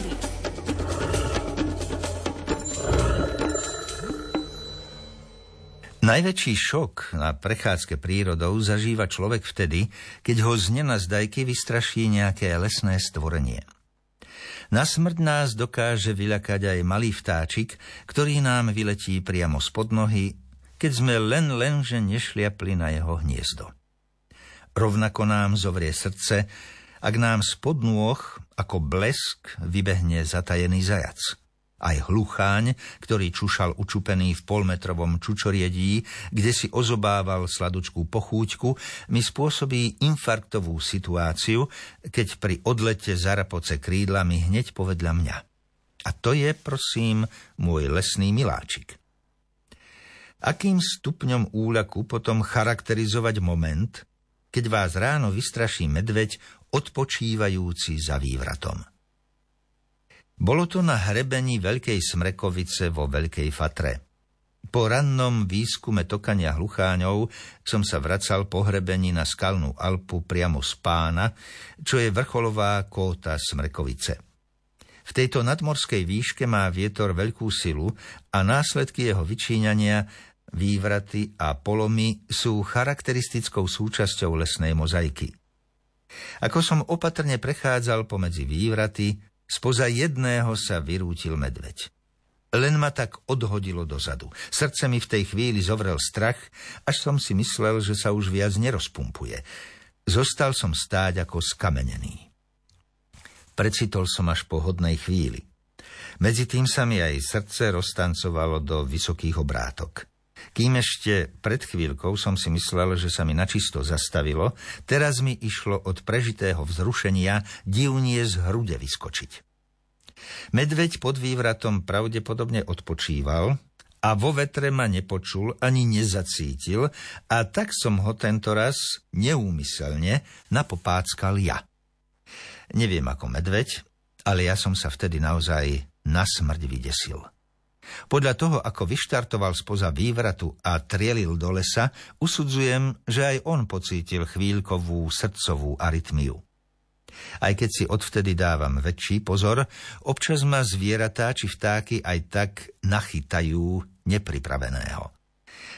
prírody. Najväčší šok na prechádzke prírodou zažíva človek vtedy, keď ho z nenazdajky vystraší nejaké lesné stvorenie. Na smrť nás dokáže vyľakať aj malý vtáčik, ktorý nám vyletí priamo spod nohy, keď sme len lenže nešliapli na jeho hniezdo. Rovnako nám zovrie srdce, ak nám spod nôh ako blesk vybehne zatajený zajac – aj hlucháň, ktorý čušal učupený v polmetrovom čučoriedí, kde si ozobával sladučkú pochúťku, mi spôsobí infarktovú situáciu, keď pri odlete zarapoce krídlami hneď povedľa mňa. A to je, prosím, môj lesný miláčik. Akým stupňom úľaku potom charakterizovať moment, keď vás ráno vystraší medveď odpočívajúci za vývratom? Bolo to na hrebení Veľkej Smrekovice vo Veľkej Fatre. Po rannom výskume tokania hlucháňov som sa vracal po hrebení na skalnú Alpu priamo z Pána, čo je vrcholová kóta Smrekovice. V tejto nadmorskej výške má vietor veľkú silu a následky jeho vyčíňania, vývraty a polomy sú charakteristickou súčasťou lesnej mozaiky. Ako som opatrne prechádzal pomedzi vývraty, Spoza jedného sa vyrútil medveď. Len ma tak odhodilo dozadu. Srdce mi v tej chvíli zovrel strach, až som si myslel, že sa už viac nerozpumpuje. Zostal som stáť ako skamenený. Precitol som až po hodnej chvíli. Medzi tým sa mi aj srdce roztancovalo do vysokých obrátok. Kým ešte pred chvíľkou som si myslel, že sa mi načisto zastavilo, teraz mi išlo od prežitého vzrušenia divnie z hrude vyskočiť. Medveď pod vývratom pravdepodobne odpočíval a vo vetre ma nepočul ani nezacítil a tak som ho tento raz neúmyselne napopáckal ja. Neviem ako medveď, ale ja som sa vtedy naozaj na smrť vydesil. Podľa toho, ako vyštartoval spoza vývratu a trielil do lesa, usudzujem, že aj on pocítil chvíľkovú srdcovú arytmiu. Aj keď si odvtedy dávam väčší pozor, občas ma zvieratá či vtáky aj tak nachytajú nepripraveného.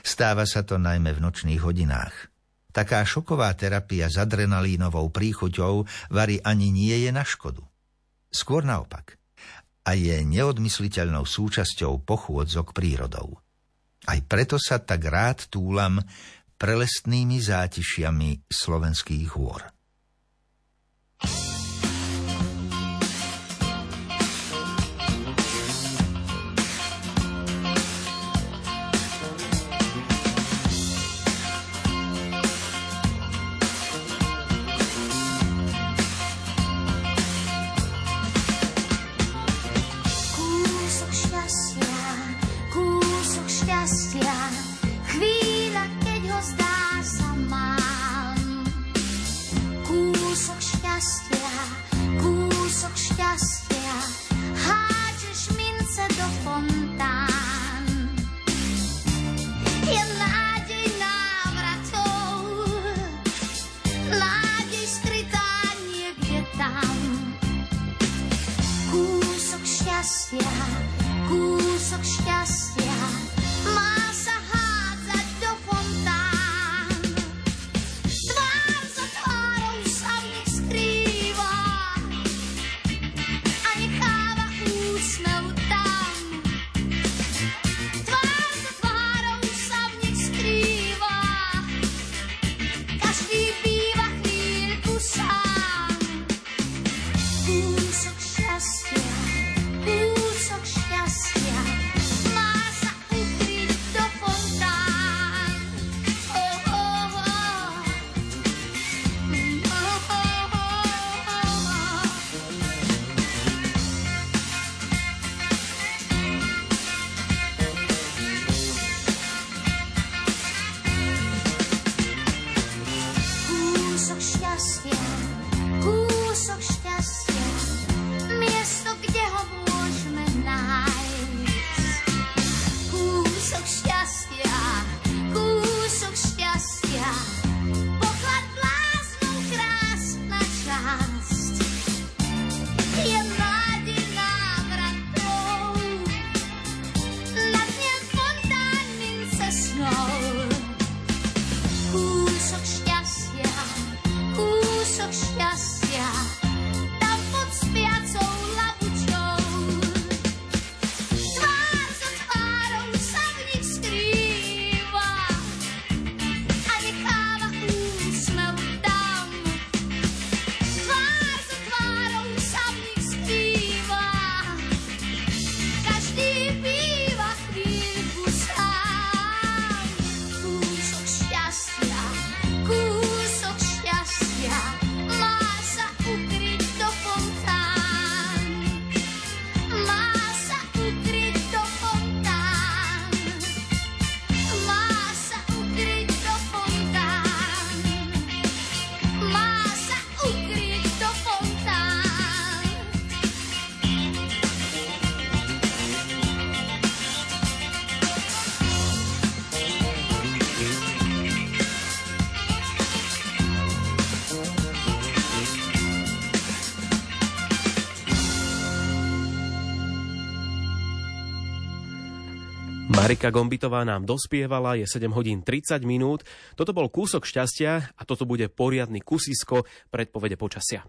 Stáva sa to najmä v nočných hodinách. Taká šoková terapia s adrenalínovou príchuťou varí ani nie je na škodu. Skôr naopak – a je neodmysliteľnou súčasťou pochôdzok prírodou. Aj preto sa tak rád túlam prelestnými zátišiami slovenských hôr. kúsok šťastia má sa hádzať do fontán. Tvár za tvárou sa v nich skrýva a necháva úsmev tam. Tvár za tvárou sa v nich skrýva, každý býva chvíľku sám. Kúsok šťastia Marika Gombitová nám dospievala, je 7 hodín 30 minút. Toto bol kúsok šťastia a toto bude poriadny kusisko predpovede počasia.